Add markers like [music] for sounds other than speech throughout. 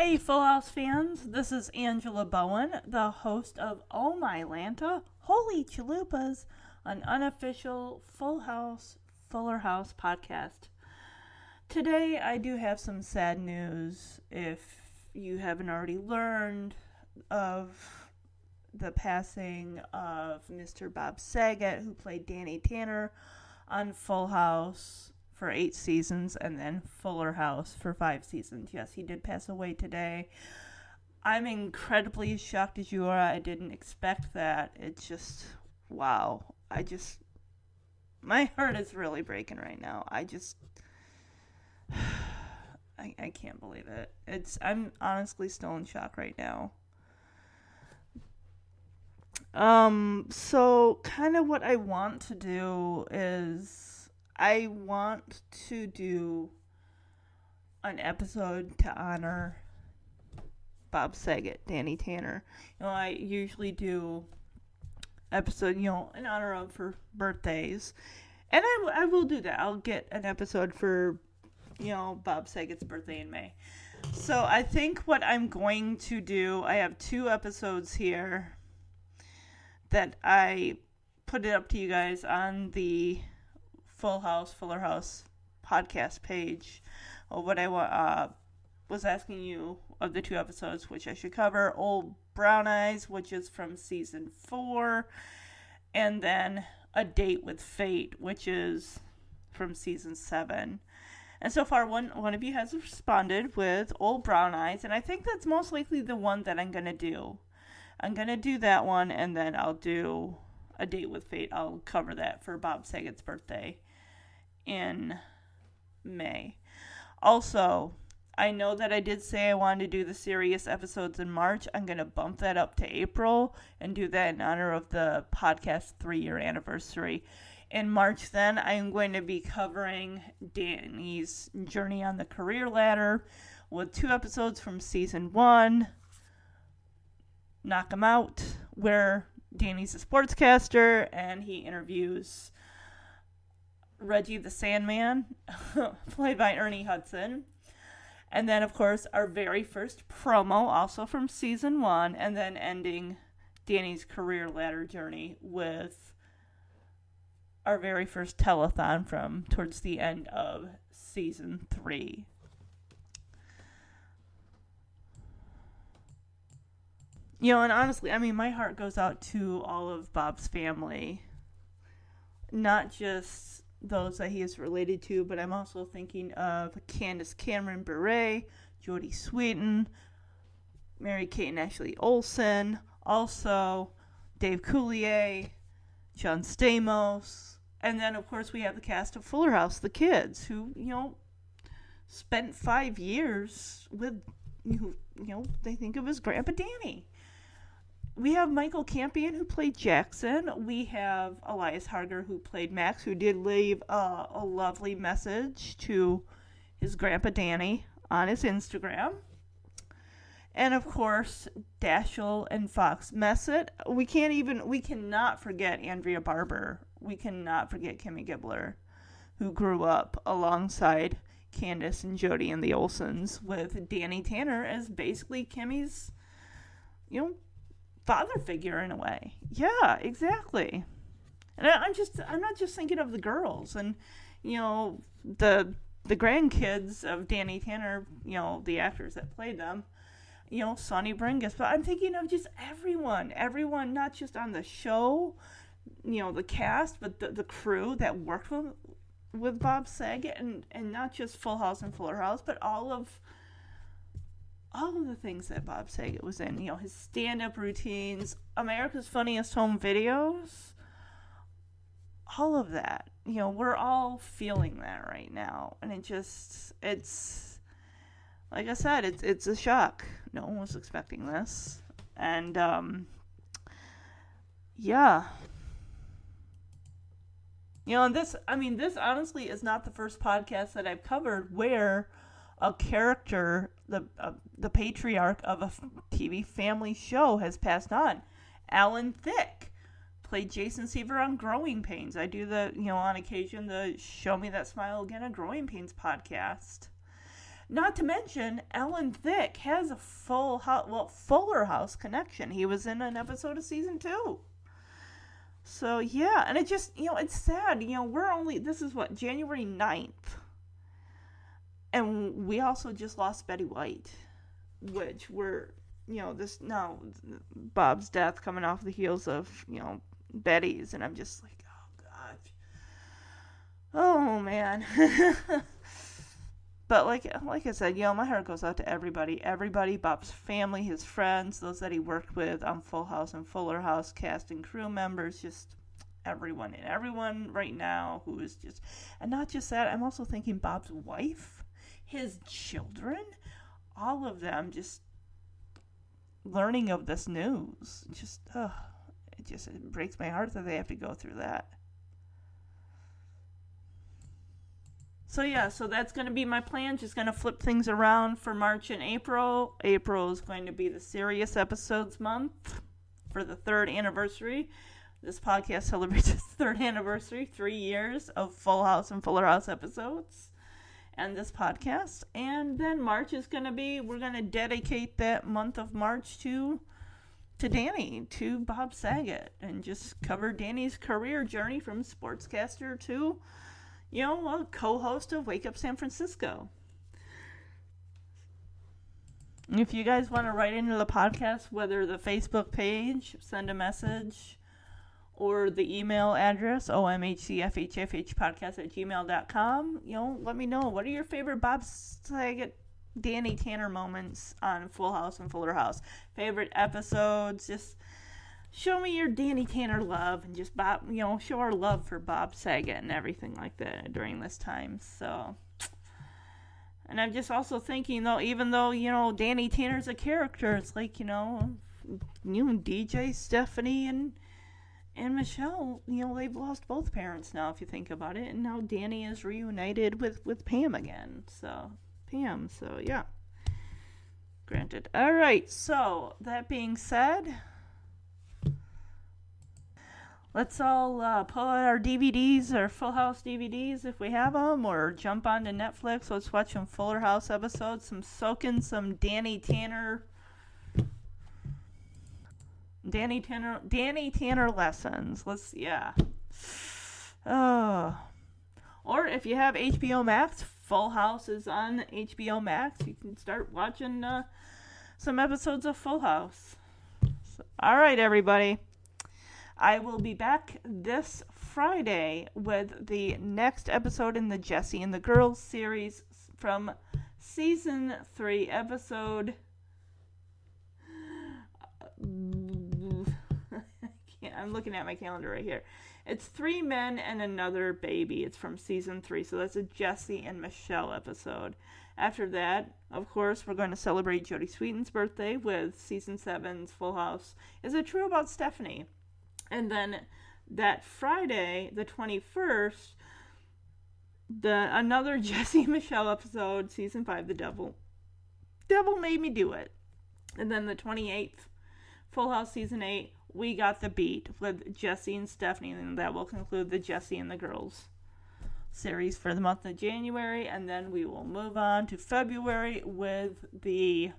Hey, Full House fans, this is Angela Bowen, the host of Oh My Lanta, Holy Chalupas, an unofficial Full House, Fuller House podcast. Today, I do have some sad news. If you haven't already learned of the passing of Mr. Bob Saget, who played Danny Tanner on Full House for eight seasons and then Fuller House for five seasons. Yes, he did pass away today. I'm incredibly shocked as you are. I didn't expect that. It's just, wow. I just, my heart is really breaking right now. I just, [sighs] I, I can't believe it. It's, I'm honestly still in shock right now. Um, so kind of what I want to do is I want to do an episode to honor Bob Saget, Danny Tanner. You know, I usually do episode, you know, in honor of for birthdays. And I, I will do that. I'll get an episode for, you know, Bob Saget's birthday in May. So I think what I'm going to do, I have two episodes here that I put it up to you guys on the Full House, Fuller House podcast page what I uh, was asking you of the two episodes, which I should cover. Old Brown Eyes, which is from season four, and then A Date with Fate, which is from season seven. And so far, one one of you has responded with Old Brown Eyes, and I think that's most likely the one that I'm gonna do. I'm gonna do that one, and then I'll do a date with fate. I'll cover that for Bob Saget's birthday in May. Also, I know that I did say I wanted to do the serious episodes in March. I'm gonna bump that up to April and do that in honor of the podcast three year anniversary. In March, then I'm going to be covering Danny's journey on the career ladder with two episodes from season one. Knock 'em Out, where Danny's a sportscaster and he interviews Reggie the Sandman, [laughs] played by Ernie Hudson. And then, of course, our very first promo, also from season one, and then ending Danny's career ladder journey with our very first telethon from towards the end of season three. You know, and honestly, I mean, my heart goes out to all of Bob's family. Not just those that he is related to, but I'm also thinking of Candace Cameron Bure, Jodie Sweetin, Mary Kate and Ashley Olsen, also Dave Coulier, John Stamos, and then of course we have the cast of Fuller House, the kids, who, you know, spent five years with, you know, they think of as Grandpa Danny we have Michael Campion who played Jackson. We have Elias Harger who played Max, who did leave a, a lovely message to his grandpa Danny on his Instagram. And of course, Dashiell and Fox Messitt. We can't even we cannot forget Andrea Barber. We cannot forget Kimmy Gibbler, who grew up alongside Candace and Jodie and the Olsens with Danny Tanner as basically Kimmy's you know father figure in a way. Yeah, exactly. And I, I'm just I'm not just thinking of the girls and you know the the grandkids of Danny Tanner, you know, the actors that played them, you know, Soni Bringas, but I'm thinking of just everyone, everyone not just on the show, you know, the cast, but the, the crew that worked with with Bob Saget and and not just Full House and Fuller House, but all of all of the things that Bob Saget was in, you know, his stand up routines, America's Funniest Home Videos, all of that. You know, we're all feeling that right now. And it just, it's, like I said, it's it's a shock. No one was expecting this, and um, yeah. You know, and this, I mean, this honestly is not the first podcast that I've covered where a character, the uh, the patriarch of a TV family show, has passed on. Alan Thicke played Jason Seaver on Growing Pains. I do the, you know, on occasion the Show Me That Smile Again, a Growing Pains podcast. Not to mention, Alan Thicke has a full house, well, Fuller House connection. He was in an episode of season two. So, yeah, and it just, you know, it's sad. You know, we're only, this is what, January 9th. And we also just lost Betty White, which we're, you know, this now, Bob's death coming off the heels of, you know, Betty's. And I'm just like, oh, God. Oh, man. [laughs] But like like I said, you know, my heart goes out to everybody. Everybody, Bob's family, his friends, those that he worked with on Full House and Fuller House, cast and crew members, just everyone and everyone right now who is just and not just that, I'm also thinking Bob's wife, his children, all of them just learning of this news. Just uh it just it breaks my heart that they have to go through that. So yeah, so that's going to be my plan. Just going to flip things around for March and April. April is going to be the serious episodes month for the third anniversary. This podcast [laughs] celebrates its third anniversary, three years of Full House and Fuller House episodes, and this podcast. And then March is going to be we're going to dedicate that month of March to to Danny, to Bob Saget, and just cover Danny's career journey from sportscaster to you know, a co host of Wake Up San Francisco. If you guys want to write into the podcast, whether the Facebook page, send a message, or the email address, omhcfhfhpodcast at gmail.com, you know, let me know. What are your favorite Bob Saget, Danny Tanner moments on Full House and Fuller House? Favorite episodes? Just show me your Danny Tanner love and just Bob, you know, show our love for Bob Saget and everything like that during this time. So, and I'm just also thinking though, even though you know Danny Tanner's a character, it's like you know, you and DJ Stephanie and and Michelle, you know, they've lost both parents now if you think about it, and now Danny is reunited with with Pam again. So Pam, so yeah. Granted. All right. So that being said let's all uh, pull out our DVDs or Full House DVDs if we have them, or jump onto Netflix. Let's watch some Fuller House episodes, some soaking some Danny Tanner. Danny Tanner, Danny Tanner lessons. Let's yeah. Oh, or if you have HBO Max, Full House is on HBO Max. You can start watching uh, some episodes of Full House. So, all right, everybody. I will be back this Friday with the next episode in the Jesse and the Girls series from season 3, episode. I'm looking at my calendar right here. It's Three Men and Another Baby. It's from season 3, so that's a Jesse and Michelle episode. After that, of course, we're going to celebrate Jodie Sweetin's birthday with season seven's Full House. Is it true about Stephanie? And then that Friday, the 21st, the another [laughs] Jesse Michelle episode, season 5, The Devil. Devil made me do it. And then the 28th, Full House season 8, we got the beat with Jesse and Stephanie, and that will conclude the Jesse and the Girls series for the month of January, and then we will move on to February with the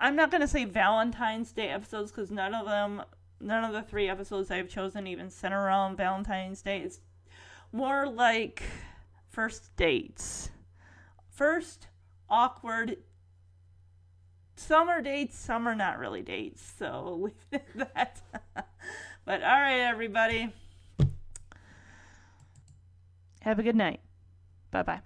I'm not going to say Valentine's Day episodes because none of them, none of the three episodes I've chosen even center around Valentine's Day. It's more like first dates. First, awkward. Some are dates, some are not really dates. So [laughs] leave it at that. [laughs] but all right, everybody. Have a good night. Bye bye.